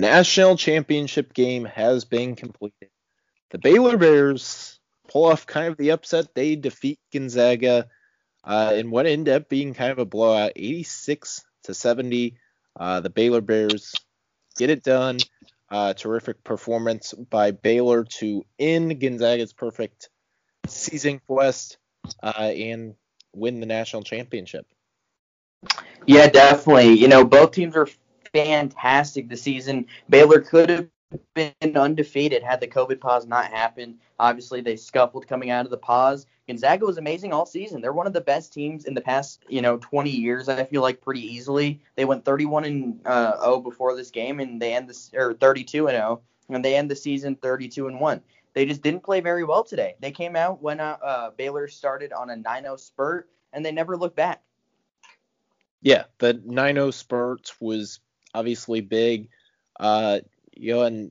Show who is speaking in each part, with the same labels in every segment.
Speaker 1: National championship game has been completed. The Baylor Bears pull off kind of the upset. They defeat Gonzaga uh, in what ended up being kind of a blowout, 86 to 70. Uh, the Baylor Bears get it done. Uh, terrific performance by Baylor to end Gonzaga's perfect season quest uh, and win the national championship.
Speaker 2: Yeah, definitely. You know, both teams are fantastic this season. Baylor could have been undefeated had the COVID pause not happened. Obviously, they scuffled coming out of the pause. Gonzaga was amazing all season. They're one of the best teams in the past, you know, 20 years. I feel like pretty easily. They went 31 and uh, 0 before this game, and they end this or 32 and 0, and they end the season 32 and 1. They just didn't play very well today. They came out when uh, uh, Baylor started on a 9-0 spurt, and they never looked back.
Speaker 1: Yeah, the 9-0 spurt was obviously big. Uh, you know, and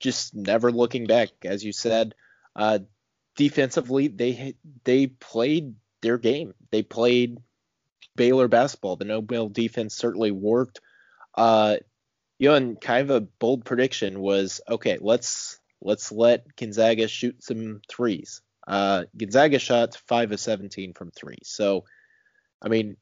Speaker 1: just never looking back, as you said, uh, defensively they they played their game. They played Baylor basketball. The no defense certainly worked. Uh, you know, and kind of a bold prediction was okay. Let's let's let Gonzaga shoot some threes. Uh, Gonzaga shot five of 17 from three. So, I mean,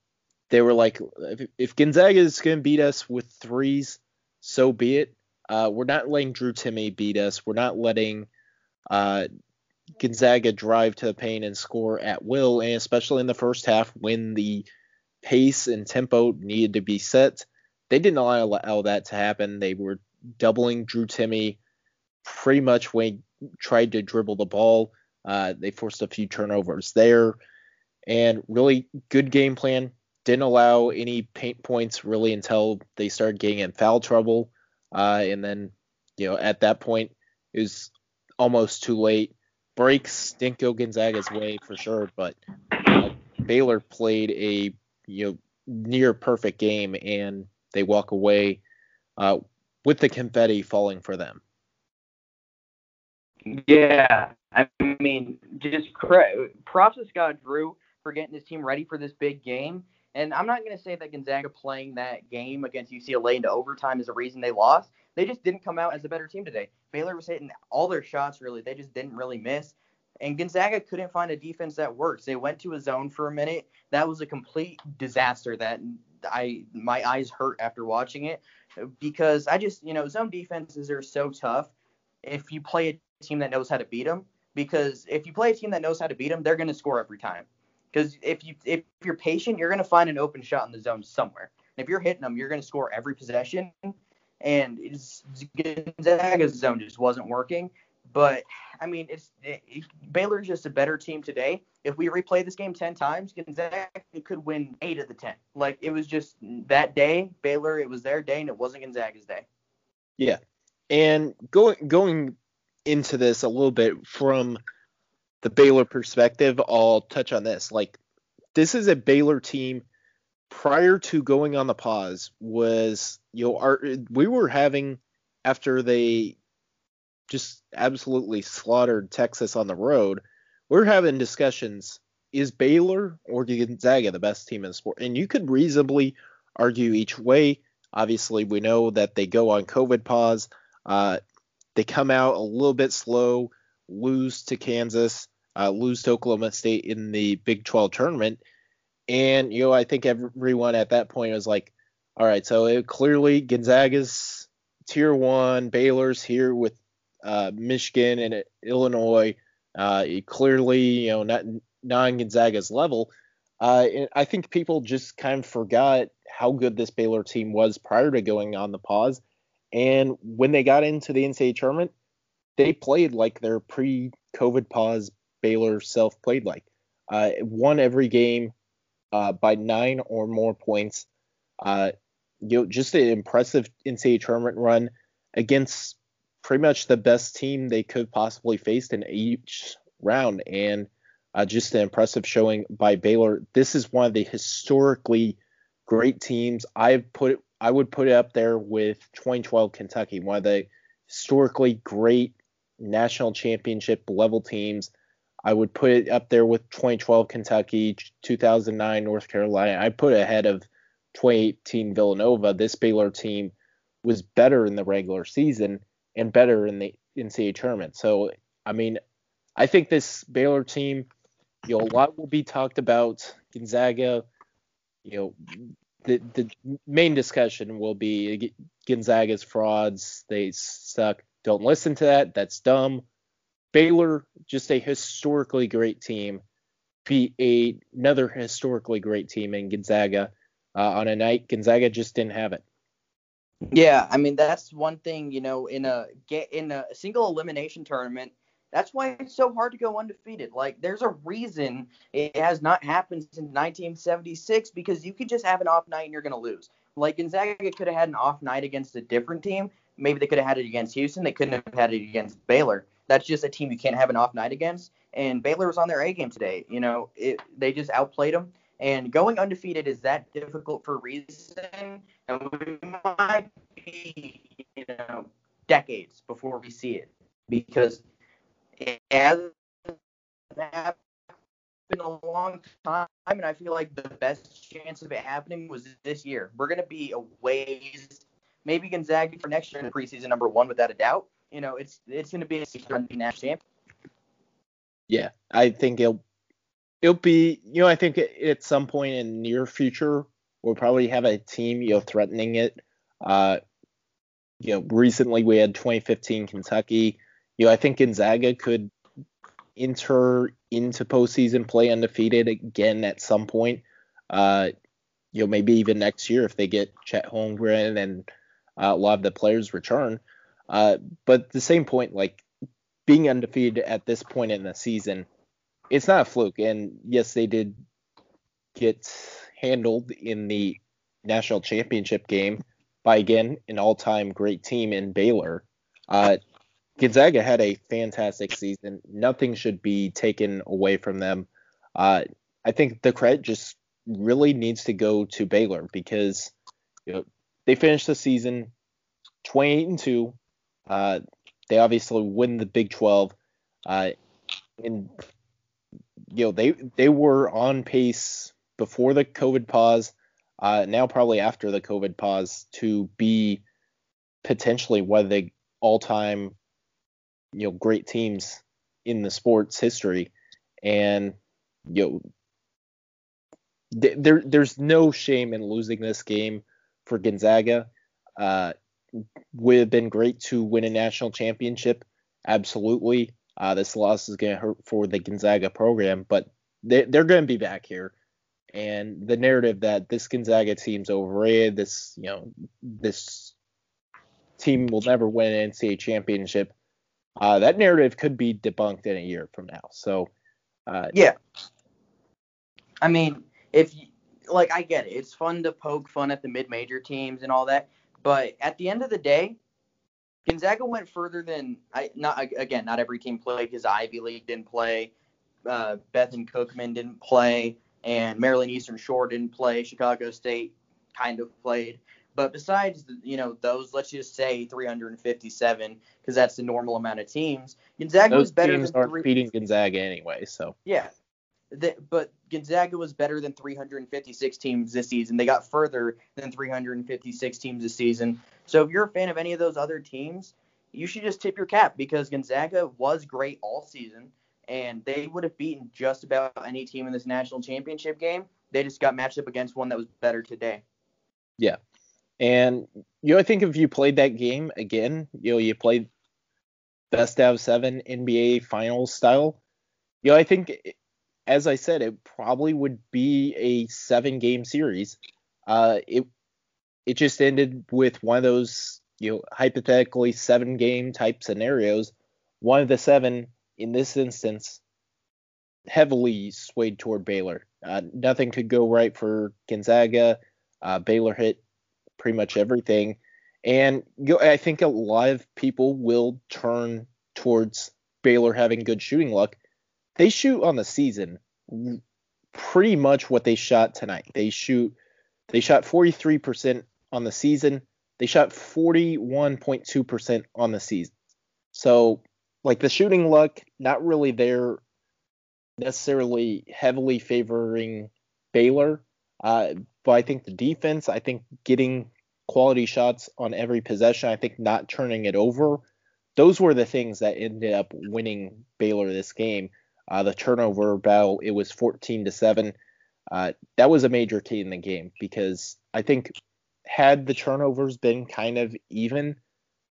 Speaker 1: they were like, if, if Gonzaga is going to beat us with threes, so be it. Uh, we're not letting Drew Timme beat us. We're not letting uh, Gonzaga drive to the paint and score at will, and especially in the first half when the pace and tempo needed to be set. They didn't allow, allow that to happen. They were doubling Drew Timme pretty much when he tried to dribble the ball. Uh, they forced a few turnovers there, and really good game plan didn't allow any paint points really until they started getting in foul trouble. Uh, and then, you know, at that point, it was almost too late. Breaks didn't go Gonzaga's way for sure, but uh, Baylor played a you know near perfect game, and they walk away uh, with the confetti falling for them.
Speaker 2: Yeah, I mean, just props to Scott Drew for getting his team ready for this big game. And I'm not going to say that Gonzaga playing that game against UCLA into overtime is the reason they lost. They just didn't come out as a better team today. Baylor was hitting all their shots, really. They just didn't really miss. And Gonzaga couldn't find a defense that works. They went to a zone for a minute. That was a complete disaster that I my eyes hurt after watching it because I just, you know, zone defenses are so tough if you play a team that knows how to beat them because if you play a team that knows how to beat them, they're going to score every time. Because if you if you're patient, you're going to find an open shot in the zone somewhere. And if you're hitting them, you're going to score every possession. And it's, Gonzaga's zone just wasn't working. But I mean, it's it, Baylor's just a better team today. If we replay this game ten times, Gonzaga could win eight of the ten. Like it was just that day, Baylor. It was their day, and it wasn't Gonzaga's day.
Speaker 1: Yeah, and going going into this a little bit from the Baylor perspective, I'll touch on this. Like, this is a Baylor team prior to going on the pause was you know our, we were having after they just absolutely slaughtered Texas on the road, we're having discussions is Baylor or Gonzaga the best team in the sport? And you could reasonably argue each way. Obviously, we know that they go on COVID pause. Uh, they come out a little bit slow, lose to Kansas uh, lose to Oklahoma State in the Big 12 tournament. And, you know, I think everyone at that point was like, all right, so it, clearly Gonzaga's tier one, Baylor's here with uh, Michigan and Illinois. Uh, clearly, you know, not non Gonzaga's level. Uh, I think people just kind of forgot how good this Baylor team was prior to going on the pause. And when they got into the NCAA tournament, they played like their pre COVID pause Baylor self played like. Uh, won every game uh, by nine or more points. Uh, you know, just an impressive NCAA tournament run against pretty much the best team they could possibly face in each round, and uh, just an impressive showing by Baylor. This is one of the historically great teams. I put it, I would put it up there with 2012 Kentucky, one of the historically great national championship level teams I would put it up there with 2012 Kentucky, 2009 North Carolina. I put ahead of 2018 Villanova. This Baylor team was better in the regular season and better in the NCAA tournament. So, I mean, I think this Baylor team, you know, a lot will be talked about. Gonzaga, you know, the the main discussion will be Gonzaga's frauds. They suck. Don't listen to that. That's dumb. Baylor, just a historically great team, beat a, another historically great team in Gonzaga uh, on a night Gonzaga just didn't have it.
Speaker 2: Yeah, I mean that's one thing, you know, in a get in a single elimination tournament, that's why it's so hard to go undefeated. Like there's a reason it has not happened since 1976 because you could just have an off night and you're to lose. Like Gonzaga could have had an off night against a different team. Maybe they could have had it against Houston. They couldn't have had it against Baylor. That's just a team you can't have an off night against. And Baylor was on their A game today. You know, it, they just outplayed them. And going undefeated is that difficult for a reason. And we might be, you know, decades before we see it because it has happened a long time, and I feel like the best chance of it happening was this year. We're going to be a ways, maybe Gonzaga for next year in the preseason number one without a doubt. You know, it's it's going to be a national champ.
Speaker 1: Yeah, I think it'll it'll be, you know, I think at some point in near future we'll probably have a team, you know, threatening it. Uh, you know, recently we had 2015 Kentucky. You know, I think Gonzaga could enter into postseason play undefeated again at some point. Uh, you know, maybe even next year if they get Chet Holmgren and uh, a lot of the players return. Uh, but the same point, like being undefeated at this point in the season it's not a fluke. And yes, they did get handled in the national championship game by again an all-time great team in Baylor. Uh, Gonzaga had a fantastic season. Nothing should be taken away from them. Uh, I think the credit just really needs to go to Baylor because you know, they finished the season 28 and two. Uh, they obviously win the Big 12. Uh, and you know they they were on pace before the COVID pause, uh, now probably after the COVID pause to be potentially one of the all-time you know great teams in the sports history, and you know th- there there's no shame in losing this game for Gonzaga. Uh, would have been great to win a national championship, absolutely. Uh, this loss is going to hurt for the Gonzaga program, but they, they're going to be back here. And the narrative that this Gonzaga team's overrated, this you know this team will never win an NCAA championship, uh, that narrative could be debunked in a year from now. So uh,
Speaker 2: yeah, I mean, if you, like I get it, it's fun to poke fun at the mid-major teams and all that, but at the end of the day, Gonzaga went further than I not again. Not every team played because Ivy League didn't play. Uh, Bethune-Cookman didn't play, and Maryland Eastern Shore didn't play. Chicago State kind of played. But besides, you know, those, let's just say 357, because that's the normal amount of teams. Gonzaga
Speaker 1: those
Speaker 2: was better
Speaker 1: teams
Speaker 2: than
Speaker 1: aren't
Speaker 2: three,
Speaker 1: beating Gonzaga anyway. So
Speaker 2: yeah, the, but Gonzaga was better than 356 teams this season. They got further than 356 teams this season. So if you're a fan of any of those other teams, you should just tip your cap because Gonzaga was great all season and they would have beaten just about any team in this national championship game. They just got matched up against one that was better today.
Speaker 1: yeah, and you know I think if you played that game again, you know you played best out of seven NBA finals style, you know I think as I said it probably would be a seven game series. Uh, it it just ended with one of those you know hypothetically seven game type scenarios. One of the seven in this instance heavily swayed toward Baylor. Uh, nothing could go right for Gonzaga. Uh, Baylor hit pretty much everything, and you know, I think a lot of people will turn towards Baylor having good shooting luck. They shoot on the season pretty much what they shot tonight. They shoot they shot 43% on the season. They shot 41.2% on the season. So, like the shooting luck, not really there necessarily heavily favoring Baylor. Uh, but I think the defense, I think getting quality shots on every possession. I think not turning it over. Those were the things that ended up winning Baylor this game. Uh, the turnover battle, it was 14 to 7. Uh, that was a major key in the game because I think had the turnovers been kind of even,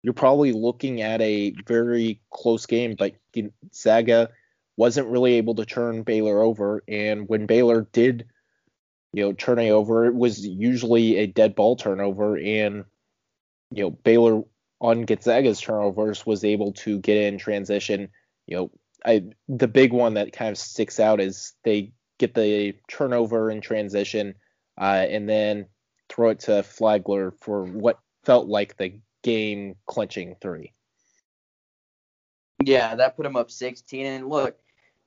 Speaker 1: you're probably looking at a very close game. But Gonzaga wasn't really able to turn Baylor over, and when Baylor did, you know, turn it over, it was usually a dead ball turnover, and you know Baylor on Gonzaga's turnovers was able to get in transition. You know, I the big one that kind of sticks out is they get the turnover in transition, uh, and then throw it to Flagler for what felt like the game clinching three.
Speaker 2: Yeah, that put him up 16. And look,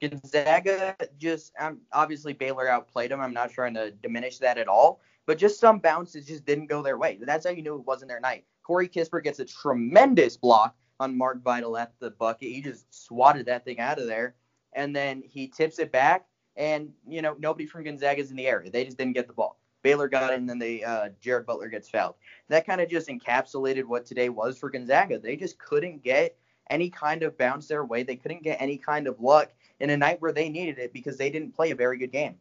Speaker 2: Gonzaga just um, obviously Baylor outplayed them. I'm not trying to diminish that at all, but just some bounces just didn't go their way. That's how you knew it wasn't their night. Corey Kispert gets a tremendous block on Mark Vital at the bucket. He just swatted that thing out of there, and then he tips it back, and you know nobody from Gonzaga is in the area. They just didn't get the ball. Baylor got it, and then they uh, Jared Butler gets fouled. That kind of just encapsulated what today was for Gonzaga. They just couldn't get any kind of bounce their way. They couldn't get any kind of luck in a night where they needed it because they didn't play a very good game.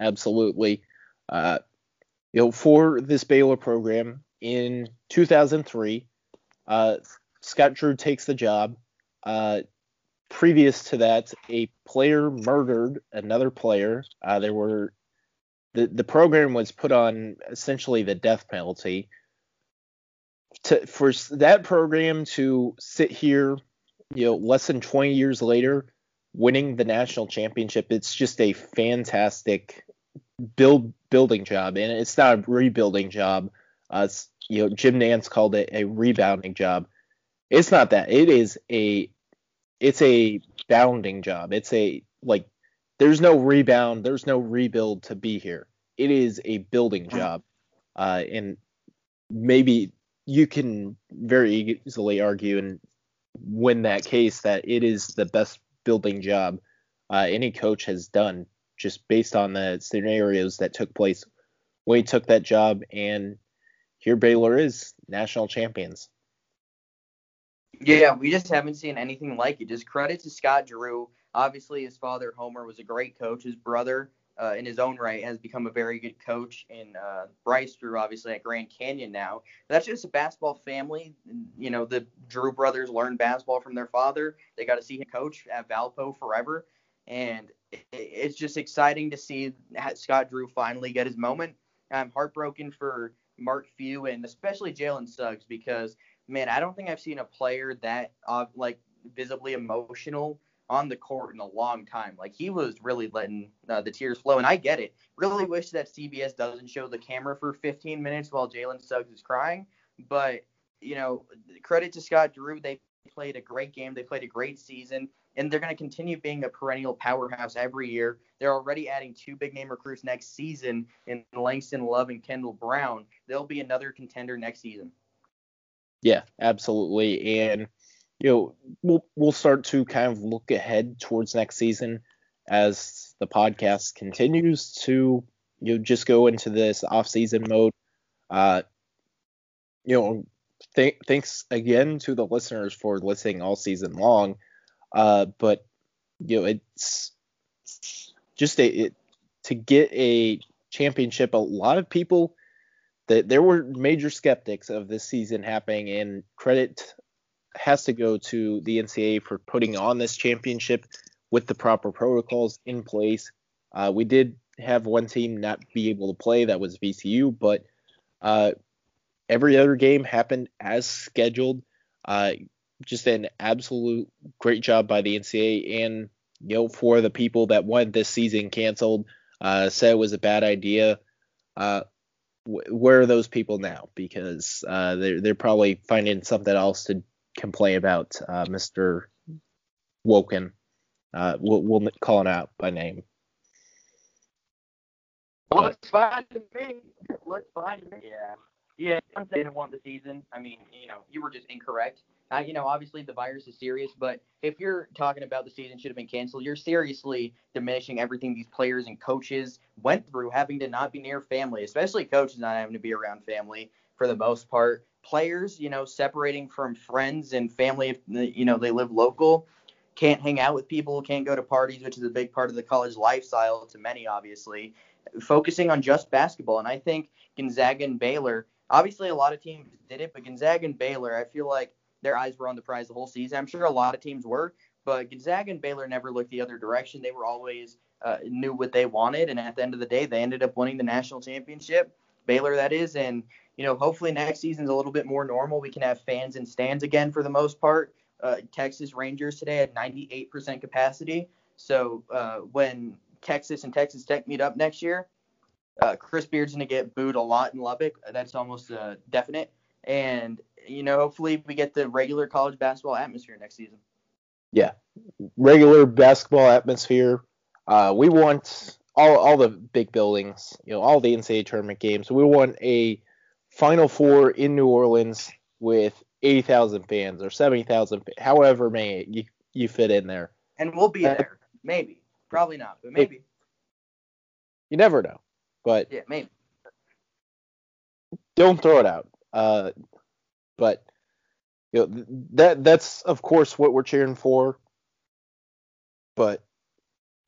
Speaker 1: Absolutely. Uh, you know, for this Baylor program in 2003, uh, Scott Drew takes the job. Uh, previous to that, a player murdered another player. Uh, there were the the program was put on essentially the death penalty. To, for that program to sit here, you know, less than 20 years later, winning the national championship, it's just a fantastic build building job, and it's not a rebuilding job. Uh, you know, Jim Nantz called it a rebounding job. It's not that. It is a it's a bounding job. It's a like there's no rebound, there's no rebuild to be here. It is a building job, uh, and maybe you can very easily argue and win that case that it is the best building job uh, any coach has done, just based on the scenarios that took place when he took that job. And here Baylor is national champions.
Speaker 2: Yeah, we just haven't seen anything like it. Just credit to Scott Drew. Obviously, his father Homer was a great coach. His brother, uh, in his own right, has become a very good coach. And uh, Bryce Drew, obviously at Grand Canyon now. That's just a basketball family. You know, the Drew brothers learned basketball from their father. They got to see him coach at Valpo forever, and it's just exciting to see Scott Drew finally get his moment. I'm heartbroken for Mark Few and especially Jalen Suggs because man, I don't think I've seen a player that uh, like visibly emotional on the court in a long time. Like he was really letting uh, the tears flow, and I get it. Really wish that CBS doesn't show the camera for 15 minutes while Jalen Suggs is crying. But you know, credit to Scott Drew. They played a great game. They played a great season, and they're going to continue being a perennial powerhouse every year. They're already adding two big name recruits next season in Langston Love and Kendall Brown. They'll be another contender next season.
Speaker 1: Yeah, absolutely. And you know, we'll we'll start to kind of look ahead towards next season as the podcast continues to you know just go into this off-season mode. Uh, you know, th- thanks again to the listeners for listening all season long. Uh, but you know, it's just a it, to get a championship. A lot of people that there were major skeptics of this season happening, and credit has to go to the NCAA for putting on this championship with the proper protocols in place. Uh, we did have one team not be able to play, that was VCU, but uh, every other game happened as scheduled. Uh, just an absolute great job by the NCAA, and you know for the people that wanted this season canceled, uh, said it was a bad idea. Where are those people now? Because uh, they're they're probably finding something else to complain about, uh, Mr. Woken. Uh, we'll, we'll call him out by name.
Speaker 2: Looks fine to me. Looks fine to me. Yeah. Yeah, I'm saying want the season. I mean, you know, you were just incorrect. Uh, you know, obviously the virus is serious, but if you're talking about the season should have been canceled, you're seriously diminishing everything these players and coaches went through, having to not be near family, especially coaches not having to be around family for the most part. Players, you know, separating from friends and family, if you know they live local, can't hang out with people, can't go to parties, which is a big part of the college lifestyle to many, obviously. Focusing on just basketball, and I think Gonzaga and Baylor. Obviously, a lot of teams did it, but Gonzaga and Baylor, I feel like their eyes were on the prize the whole season. I'm sure a lot of teams were, but Gonzaga and Baylor never looked the other direction. They were always uh, knew what they wanted, and at the end of the day, they ended up winning the national championship. Baylor, that is, and you know, hopefully next season's a little bit more normal. We can have fans and stands again for the most part. Uh, Texas Rangers today had 98% capacity. So uh, when Texas and Texas Tech meet up next year, uh, Chris Beard's going to get booed a lot in Lubbock. That's almost uh, definite. And, you know, hopefully we get the regular college basketball atmosphere next season.
Speaker 1: Yeah, regular basketball atmosphere. Uh, we want all, all the big buildings, you know, all the NCAA tournament games. We want a Final Four in New Orleans with 80,000 fans or 70,000, however many you, you fit in there.
Speaker 2: And we'll be uh, there. Maybe. Probably not, but maybe.
Speaker 1: You never know. But
Speaker 2: yeah, maybe.
Speaker 1: Don't throw it out. Uh, but you know that that's of course what we're cheering for. But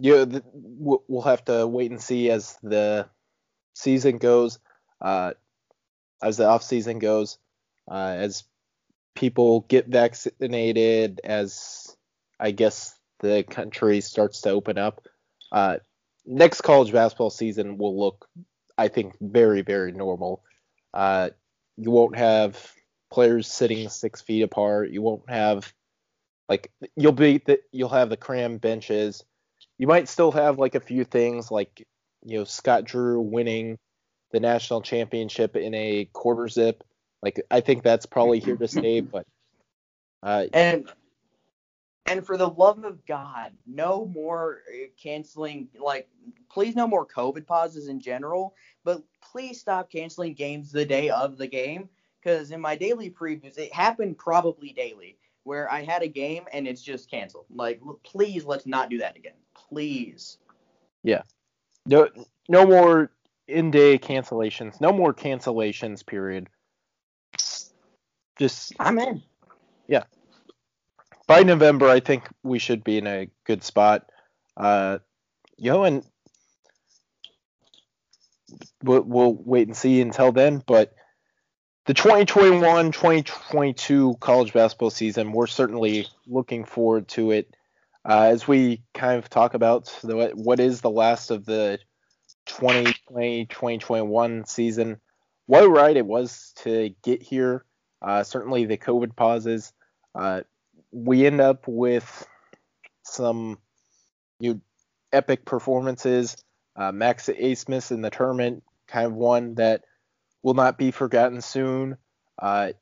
Speaker 1: you know, we'll have to wait and see as the season goes, uh, as the off season goes, uh, as people get vaccinated, as I guess the country starts to open up. Uh, next college basketball season will look, I think, very, very normal. Uh, you won't have players sitting six feet apart. You won't have like you'll be the, you'll have the cram benches. You might still have like a few things like you know Scott Drew winning the national championship in a quarter zip. Like I think that's probably here to stay, but
Speaker 2: uh, and and for the love of God, no more uh, canceling. Like, please, no more COVID pauses in general. But please stop canceling games the day of the game. Because in my daily previews, it happened probably daily where I had a game and it's just canceled. Like, please, let's not do that again. Please.
Speaker 1: Yeah. No, no more in-day cancellations. No more cancellations. Period. Just.
Speaker 2: I'm in.
Speaker 1: Yeah by November, I think we should be in a good spot. Uh, and we'll, we'll wait and see until then. But the 2021-2022 college basketball season, we're certainly looking forward to it. Uh, as we kind of talk about the, what is the last of the 2020-2021 season, what a ride it was to get here. Uh, certainly the COVID pauses. Uh, we end up with some you know, epic performances. Uh, Max Abmas in the tournament, kind of one that will not be forgotten soon. Uh,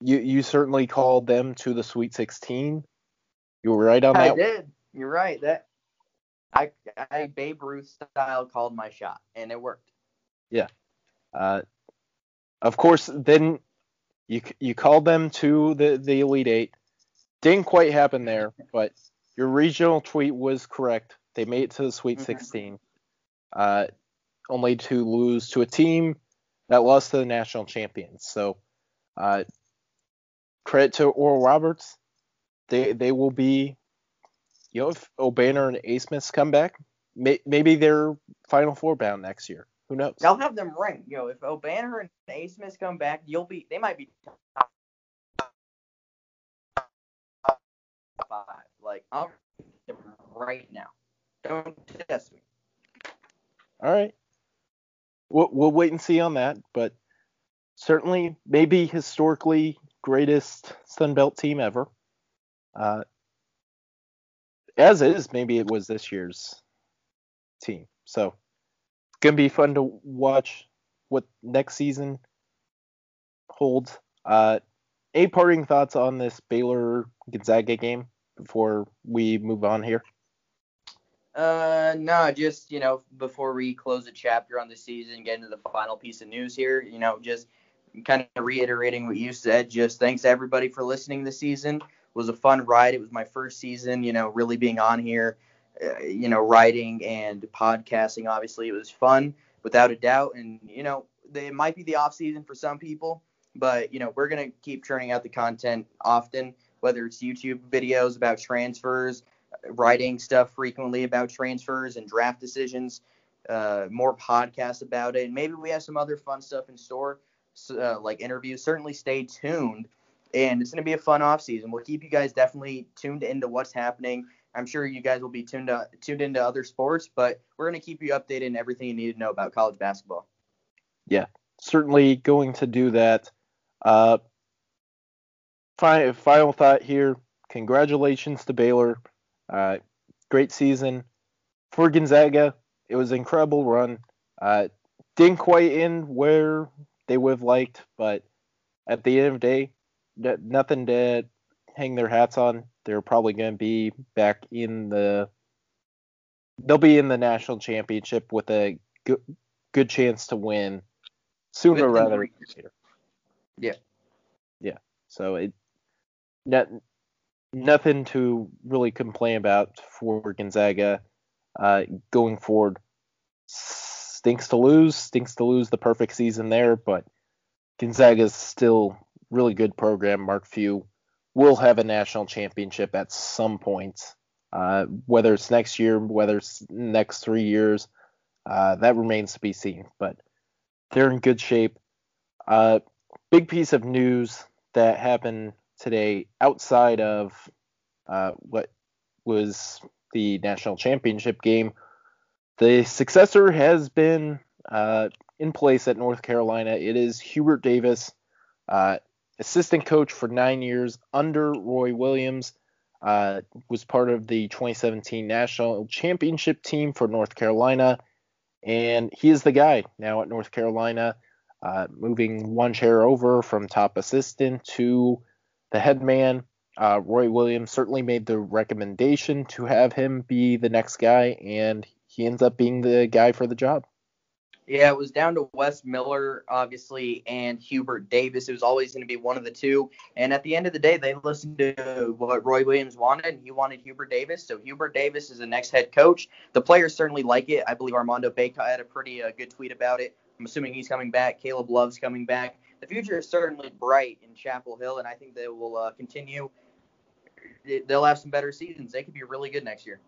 Speaker 1: you you certainly called them to the Sweet 16. You were right on that.
Speaker 2: I did. You're right. That I I Babe Ruth style called my shot, and it worked.
Speaker 1: Yeah. Uh, of course, then you you called them to the the Elite Eight. Didn't quite happen there, but your regional tweet was correct. They made it to the Sweet mm-hmm. 16, uh, only to lose to a team that lost to the national champions. So, uh, credit to Oral Roberts. They they will be, you know, if Obanor and Abmas come back, may, maybe they're Final Four bound next year. Who knows?
Speaker 2: I'll have them ranked. You know, if Obanor and Abmas come back, you'll be. They might be five. Like I'll right now. Don't test me.
Speaker 1: All right. We'll, we'll wait and see on that, but certainly maybe historically greatest Sun Belt team ever. Uh, as is, maybe it was this year's team. So it's gonna be fun to watch what next season holds. Uh, any parting thoughts on this Baylor Gonzaga game before we move on here?
Speaker 2: Uh, no, just you know, before we close the chapter on the season, get into the final piece of news here. You know, just kind of reiterating what you said. Just thanks everybody for listening this season. It was a fun ride. It was my first season. You know, really being on here. Uh, you know, writing and podcasting. Obviously, it was fun without a doubt. And you know, it might be the off season for some people But, you know, we're to keep churning out the content often, whether it's YouTube videos about transfers, writing stuff frequently about transfers and draft decisions, uh, more podcasts about it. And maybe we have some other fun stuff in store, uh, like interviews. Certainly stay tuned. And it's going to be a fun off season. We'll keep you guys definitely tuned into what's happening. I'm sure you guys will be tuned to, tuned into other sports, but we're going to keep you updated in everything you need to know about college basketball.
Speaker 1: Yeah, certainly going to do that. Uh, final, final thought here. Congratulations to Baylor. Uh, great season for Gonzaga. It was an incredible run. Uh, didn't quite end where they would have liked, but at the end of the day, nothing to hang their hats on. They're probably going to be back in the. They'll be in the national championship with a good, good chance to win sooner rather than later.
Speaker 2: Yeah.
Speaker 1: Yeah. So it not, nothing to really complain about for Gonzaga uh, going forward. Stinks to lose, stinks to lose the perfect season there, but Gonzaga's still really good program. Mark Few will have a national championship at some point, uh, whether it's next year, whether it's next three years, uh, that remains to be seen. But they're in good shape. Uh, big piece of news that happened today outside of uh, what was the national championship game. The successor has been uh, in place at North Carolina. It is Hubert Davis, uh, assistant coach for nine years under Roy Williams. Uh, was part of the 2017 national championship team for North Carolina, and he is the guy now at North Carolina, uh, moving one chair over from top assistant to the head man. Uh, Roy Williams certainly made the recommendation to have him be the next guy, and he ends up being the guy for the job.
Speaker 2: Yeah, it was down to Wes Miller, obviously, and Hubert Davis. It was always going to be one of the two. And at the end of the day, they listened to what Roy Williams wanted, and he wanted Hubert Davis. So Hubert Davis is the next head coach. The players certainly like it. I believe Armando Bacot had a pretty uh, good tweet about it. I'm assuming he's coming back. Caleb Love's coming back. The future is certainly bright in Chapel Hill, and I think they will uh, continue. They'll have some better seasons. They could be really good next year.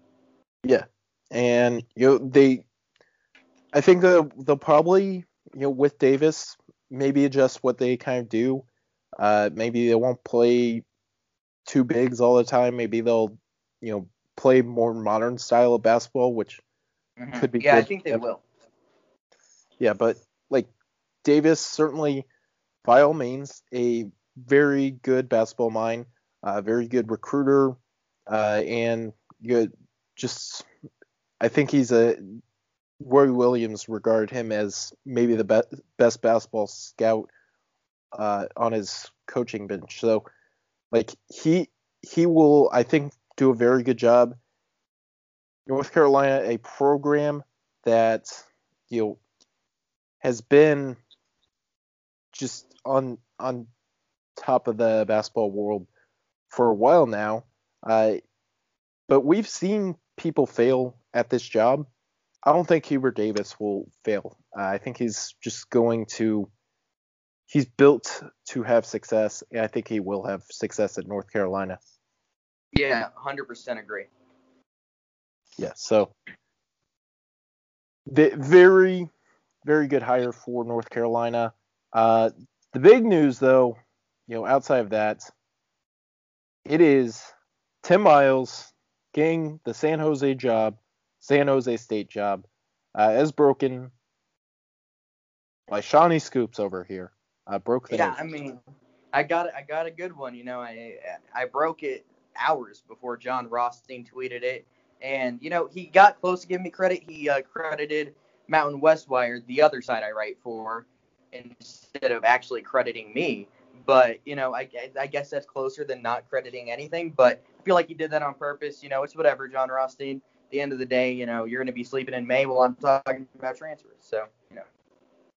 Speaker 1: Yeah, and you know they I think they'll, they'll probably, you know, with Davis, maybe adjust what they kind of do. Uh, maybe they won't play two bigs all the time. Maybe they'll, you know, play more modern style of basketball, which mm-hmm. could be.
Speaker 2: Yeah, I think they will.
Speaker 1: Yeah, but like Davis certainly, by all means, a very good basketball mind, a very good recruiter, uh, and good. Just, I think he's a Roy Williams regard him as maybe the be- best basketball scout uh, on his coaching bench. So, like he he will, I think, do a very good job. North Carolina, a program that you know has been just on on top of the basketball world for a while now. Uh, but we've seen people fail at this job I don't think Hubert Davis will fail. Uh, I think he's just going to. He's built to have success, and I think he will have success at North Carolina.
Speaker 2: Yeah, hundred percent agree.
Speaker 1: Yeah, so the, very, very good hire for North Carolina. Uh, the big news, though, you know, outside of that, it is Tim Miles getting the San Jose job San Jose State job, uh, as broken by Shawnee Scoops over here. Uh, broke the.
Speaker 2: Yeah, news. I mean, I got I got a good one. You know, I I broke it hours before Jon Rothstein tweeted it, and you know he got close to giving me credit. He uh, credited Mountain West Wire, the other side I write for, instead of actually crediting me. But you know, I, I guess that's closer than not crediting anything. But I feel like he did that on purpose. You know, it's whatever, Jon Rothstein the end of the day, you know, you're going to be sleeping in May while I'm talking about transfers. So, you know.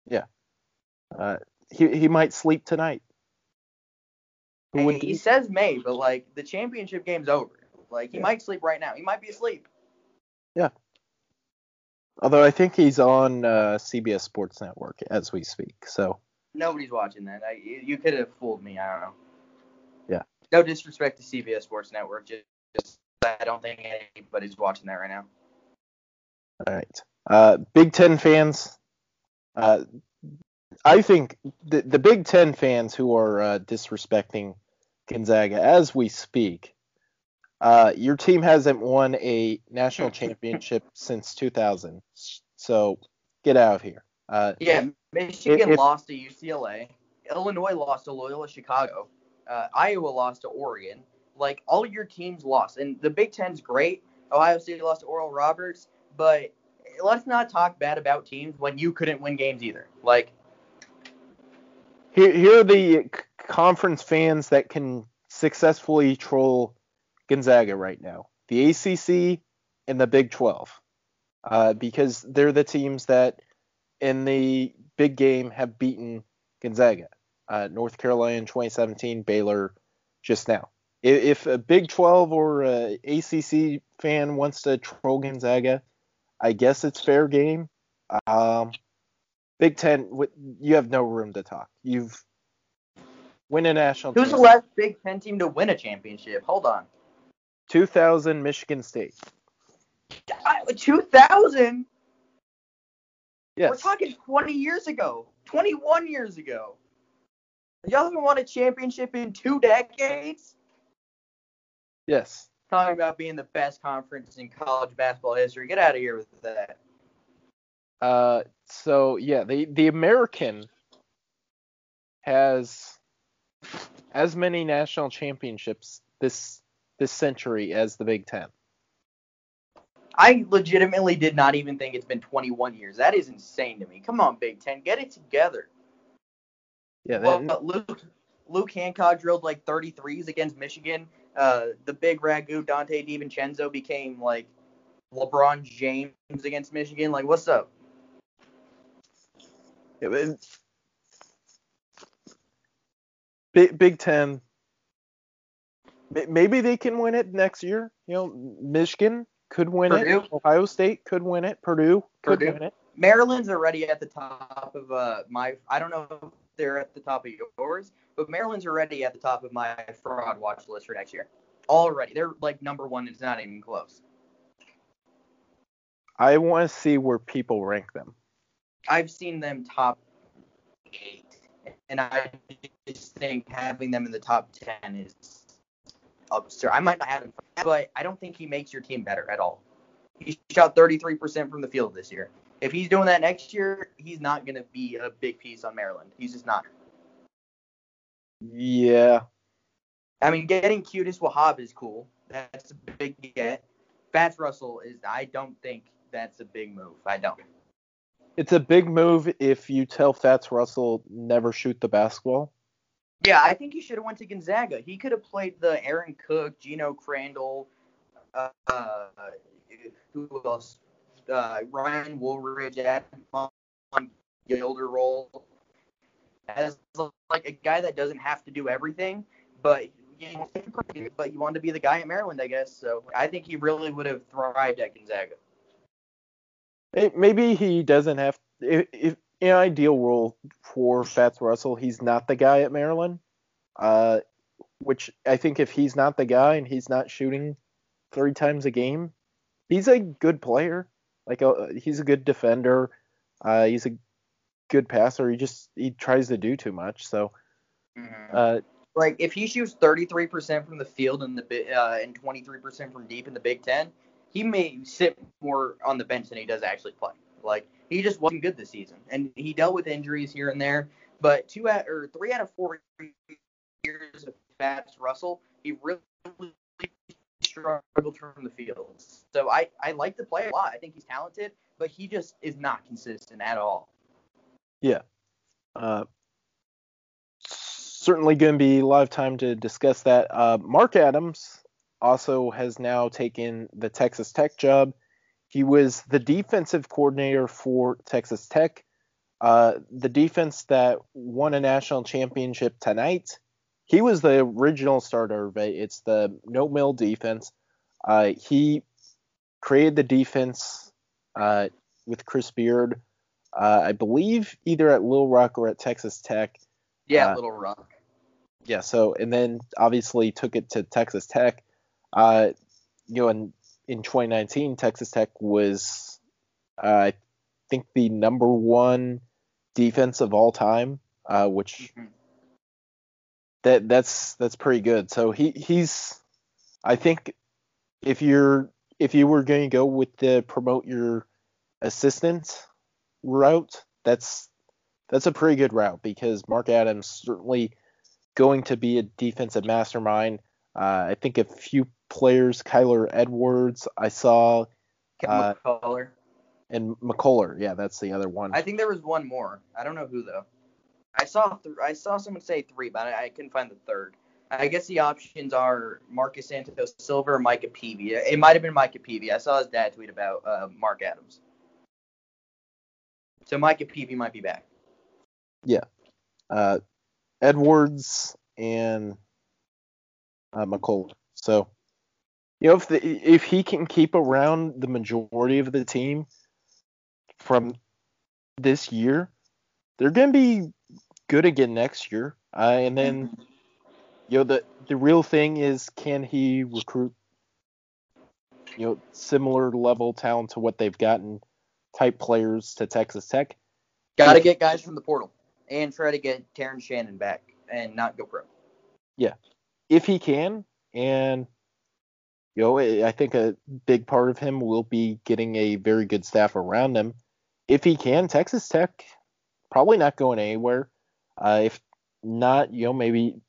Speaker 1: Yeah. Uh, he he might sleep tonight.
Speaker 2: Hey, he says May, but like the championship game's over. Like he yeah. might sleep right now. He might be asleep.
Speaker 1: Yeah. Although I think he's on uh, CBS Sports Network as we speak. So
Speaker 2: Nobody's watching that. I, you could have fooled me. I don't know.
Speaker 1: Yeah.
Speaker 2: No disrespect to CBS Sports Network. Just, just I don't think anybody's watching that right now.
Speaker 1: All right. Uh, Big Ten fans. Uh, I think the the Big Ten fans who are uh, disrespecting Gonzaga as we speak. Uh, your team hasn't won a national championship since 2000, so get out of here. Uh,
Speaker 2: Yeah, Michigan
Speaker 1: if-
Speaker 2: lost to UCLA. Illinois lost to Loyola Chicago. Uh, Iowa lost to Oregon. Like all your teams lost, and the Big Ten's great. Ohio State lost to Oral Roberts, but let's not talk bad about teams when you couldn't win games either. Like
Speaker 1: Here, here are the conference fans that can successfully troll Gonzaga right now: the ACC and the Big 12, uh, because they're the teams that in the big game have beaten Gonzaga. Uh, North Carolina in 2017, Baylor just now. If a Big 12 or a ACC fan wants to troll Gonzaga, I guess it's fair game. Um, Big Ten, you have no room to talk. You've win a national.
Speaker 2: who's the last Big Ten team to win a championship? Hold on,
Speaker 1: 2000 Michigan State.
Speaker 2: two thousand.
Speaker 1: Yes.
Speaker 2: We're talking 20 years ago, 21 years ago. Y'all haven't won a championship in two decades.
Speaker 1: Yes.
Speaker 2: talking about being the best conference in college basketball history. Get out of here with that.
Speaker 1: Uh, so yeah, the the American has as many national championships this this century as the Big Ten.
Speaker 2: I legitimately did not even think it's been 21 years. That is insane to me. Come on, Big Ten, get it together.
Speaker 1: Yeah.
Speaker 2: Well, Luke Luke Hancock drilled like 33s against Michigan. Uh, the big ragu Donte DiVincenzo became like LeBron James against Michigan. Like, what's up?
Speaker 1: Yeah, Big Big Ten. May- Maybe they can win it next year. You know, Michigan could win
Speaker 2: Purdue?
Speaker 1: it. Ohio State could win it. Purdue could
Speaker 2: Purdue?
Speaker 1: win it.
Speaker 2: Maryland's already at the top of uh, my. I don't know if they're at the top of yours, but Maryland's already at the top of my fraud watch list for next year. Already, they're like number one. It's not even close.
Speaker 1: I want to see where people rank them.
Speaker 2: I've seen them top eight, and I just think having them in the top ten is absurd. I might not have him, but I don't think he makes your team better at all. He shot 33% from the field this year. If he's doing that next year, he's not going to be a big piece on Maryland. He's just not.
Speaker 1: Yeah.
Speaker 2: I mean, getting Qudus Wahab is cool. That's a big get. Fats Russell is. I don't think that's a big move. I don't.
Speaker 1: It's a big move if you tell Fats Russell never shoot the basketball.
Speaker 2: Yeah, I think he should have went to Gonzaga. He could have played the Aaron Cook, Geno Crandall, uh, who else? Uh, Ryan Woolridge, Admon Gilder role as like a guy that doesn't have to do everything, but you but you want to be the guy at Maryland, I guess. So I think he really would have thrived at Gonzaga.
Speaker 1: Maybe he doesn't have. If, if in an ideal world for Fats Russell, he's not the guy at Maryland. Uh, which I think if he's not the guy and he's not shooting three times a game, he's a good player. Like a, he's a good defender. Uh, he's a good passer. He just he tries to do too much. So uh,
Speaker 2: like if he shoots 33% from the field in the uh, and 23% from deep in the Big Ten, he may sit more on the bench than he does actually play. Like he just wasn't good this season, and he dealt with injuries here and there. But two out or three out of four years of Fats Russell, he really struggled from the field. So I I like the play a lot. I think he's talented, but he just is not consistent at all. Yeah.
Speaker 1: Uh, certainly going to be a lot of time to discuss that. Uh, Mark Adams also has now taken the Texas Tech job. He was the defensive coordinator for Texas Tech, uh, the defense that won a national championship tonight. He was the original starter, but it's the no-middle defense. Uh, he created the defense uh, with Chris Beard. uh, I believe either at Little Rock or at Texas Tech.
Speaker 2: Yeah,
Speaker 1: Uh,
Speaker 2: Little Rock.
Speaker 1: Yeah, so and then obviously took it to Texas Tech. Uh, you know, in in 2019, Texas Tech was, uh, I think, the number one defense of all time, uh, which
Speaker 2: Mhm.
Speaker 1: that that's that's pretty good. So he he's, I think, if you're if you were going to go with the promote your assistant route, that's that's a pretty good route because Mark Adams certainly going to be a defensive mastermind. Uh, I think a few players, Kyler Edwards, I saw, uh,
Speaker 2: McCullar.
Speaker 1: and McCullar. Yeah, that's the other one.
Speaker 2: I think there was one more. I don't know who though. I saw th- I saw someone say three, but I, I couldn't find the third. I guess the options are Marcus Santos-Silva, Micah Peavy. It might have been Micah Peavy. I saw his dad tweet about uh, Mark Adams. So Micah Peavy might be back. Yeah.
Speaker 1: Uh, Edwards and uh, McCullar. So, you know, if the, if he can keep around the majority of the team from this year, they're going to be good again next year. Uh, and then, you know, the the real thing is, can he recruit, you know, similar level talent to what they've gotten type players to Texas Tech?
Speaker 2: Got to get guys from the portal and try to get Terrence Shannon back and not go pro.
Speaker 1: Yeah, if he can, and you know, I think a big part of him will be getting a very good staff around him. If he can, Texas Tech probably not going anywhere. Uh, if not, you know, maybe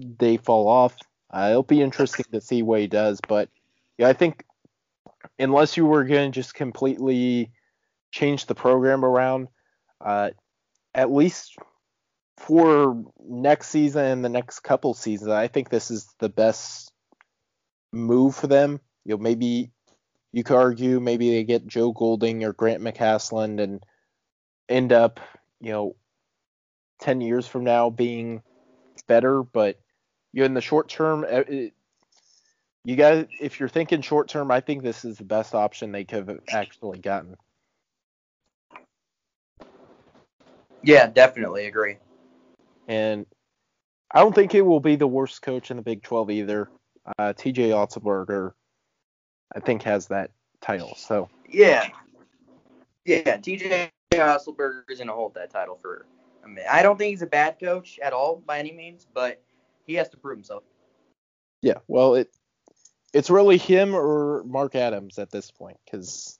Speaker 1: they fall off. Uh, it'll be interesting to see what he does, but yeah, I think unless you were going to just completely change the program around, uh, at least for next season and the next couple seasons, I think this is the best move for them. You know, maybe you could argue maybe they get Joe Golding or Grant McCasland and end up, you know, ten years from now being better. But you know, in the short term, uh, it, you guys, if you're thinking short term, I think this is the best option they could have actually gotten.
Speaker 2: Yeah, definitely agree.
Speaker 1: And I don't think it will be the worst coach in the Big 12 either. Uh, TJ Otzelberger, I think, has that title. So,
Speaker 2: Yeah. Yeah, TJ Hasselberger is going to hold that title for a minute. I don't think he's a bad coach at all by any means, but he has to prove himself.
Speaker 1: yeah, well, it it's really him or Mark Adams at this point because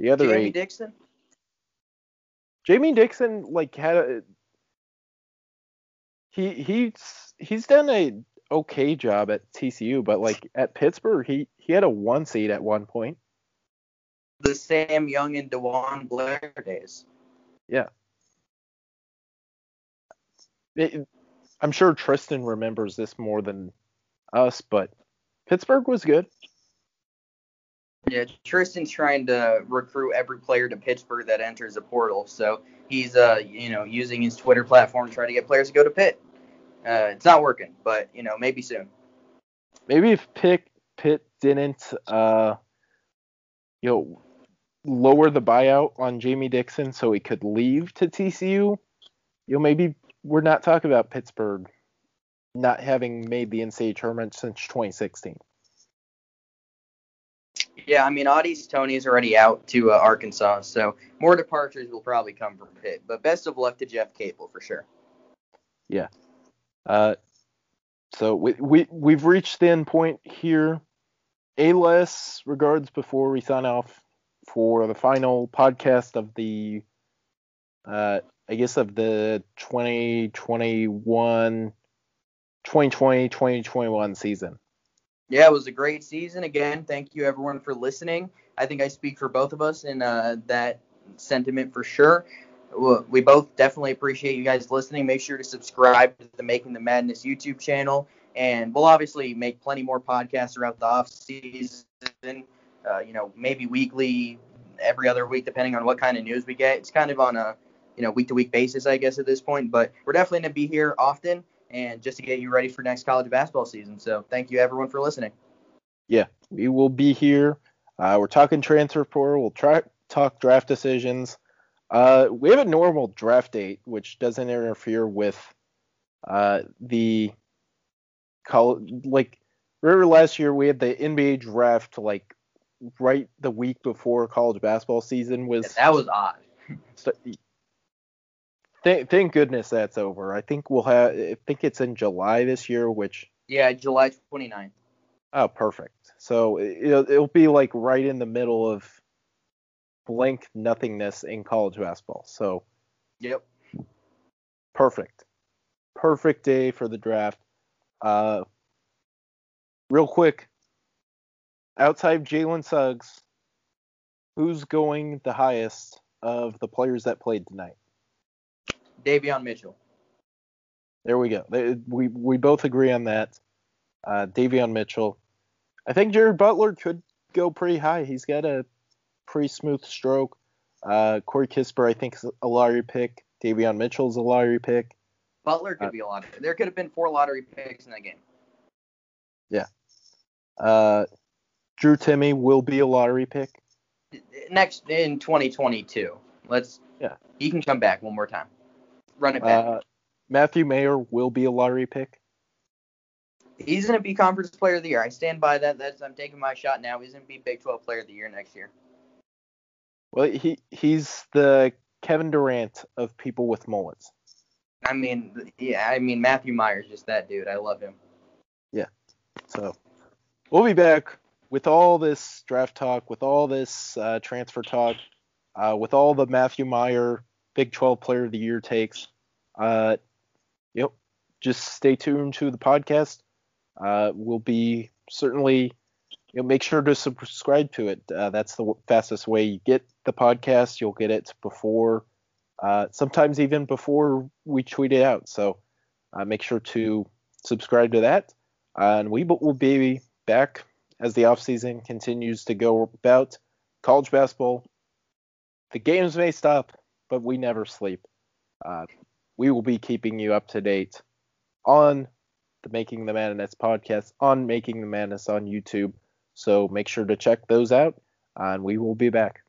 Speaker 1: the other
Speaker 2: Jamie
Speaker 1: eight,
Speaker 2: Dixon?
Speaker 1: Jamie Dixon, like had a he he's he's done a okay job at TCU, but like at Pittsburgh, he he had a one seed at one point.
Speaker 2: The Sam Young and DeJuan Blair days.
Speaker 1: It, I'm sure Tristan remembers this more than us, but Pittsburgh was good.
Speaker 2: Yeah, Tristan's trying to recruit every player to Pittsburgh that enters the portal. So he's, uh, you know, using his Twitter platform to try to get players to go to Pitt. Uh, it's not working, but you know, maybe soon.
Speaker 1: Maybe if Pitt Pitt didn't uh you know lower the buyout on Jamie Dixon so he could leave to TCU, you know maybe we're not talking about Pittsburgh not having made the NCAA tournament since 2016.
Speaker 2: Yeah, I mean, Au'Diese Toney is already out to uh, Arkansas, so more departures will probably come from Pitt. But best of luck to Jeff Capel for sure.
Speaker 1: Uh, so we, we we've reached the end point here. A less regards before we sign off for the final podcast of the uh I guess of the 2021 2020 2021 season.
Speaker 2: Yeah, it was a great season. Again, thank you everyone for listening. I think I speak for both of us in uh, that sentiment for sure. We both definitely appreciate you guys listening. Make sure to subscribe to the Making the Madness YouTube channel, and we'll obviously make plenty more podcasts throughout the off season. Uh, you know, maybe weekly, every other week, depending on what kind of news we get. It's kind of on a you know week to week basis, I guess, at this point. But we're definitely gonna be here often, and just to get you ready for next college basketball season. So thank you everyone for listening.
Speaker 1: Yeah, we will be here. Uh, we're talking transfer portal. We'll try talk draft decisions. Uh, we have a normal draft date, which doesn't interfere with uh, the col- like. Remember last year we had the NBA draft like right the week before college basketball season was.
Speaker 2: That was odd.
Speaker 1: So, thank, thank goodness that's over. I think we'll have. I think it's in July this year, which.
Speaker 2: Yeah, July 29th.
Speaker 1: Oh, perfect. So it'll, it'll be like right in the middle of blank nothingness in college basketball. So.
Speaker 2: Yep.
Speaker 1: Perfect. Perfect day for the draft. Uh, real quick, outside Jalen Suggs, who's going the highest of the players that played tonight?
Speaker 2: Davion Mitchell.
Speaker 1: There we go. We we both agree on that. Uh, Davion Mitchell. I think Jared Butler could go pretty high. He's got a pretty smooth stroke. Uh, Corey Kispert, I think, is a lottery pick. Davion Mitchell's a lottery pick.
Speaker 2: Butler could uh, be a lottery. There could have been four lottery picks in that game.
Speaker 1: Yeah. Uh, Drew Timme will be a lottery pick
Speaker 2: next in 2022. Let's.
Speaker 1: Yeah.
Speaker 2: He can come back one more time. Run it back.
Speaker 1: Uh, Matthew Mayer will be a lottery pick.
Speaker 2: He's gonna be conference player of the year. I stand by that. That's I'm taking my shot now. He's gonna be Big 12 player of the year next year.
Speaker 1: Well, he he's the Kevin Durant of people with mullets.
Speaker 2: I mean, yeah, I mean Matthew Mayer's just that dude. I love him.
Speaker 1: Yeah. So we'll be back with all this draft talk, with all this uh, transfer talk, uh, with all the Matthew Mayer Big 12 Player of the Year takes. Uh, yep. Just stay tuned to the podcast. Uh, we'll be certainly. You know, make sure to subscribe to it. Uh, that's the fastest way you get the podcast. You'll get it before, uh, sometimes even before we tweet it out. So make sure to subscribe to that. and we will be back as the offseason continues to go about. College basketball, the games may stop, but we never sleep. Uh, we will be keeping you up to date on the Making the Madness podcast, on Making the Madness on YouTube. So make sure to check those out, and we will be back.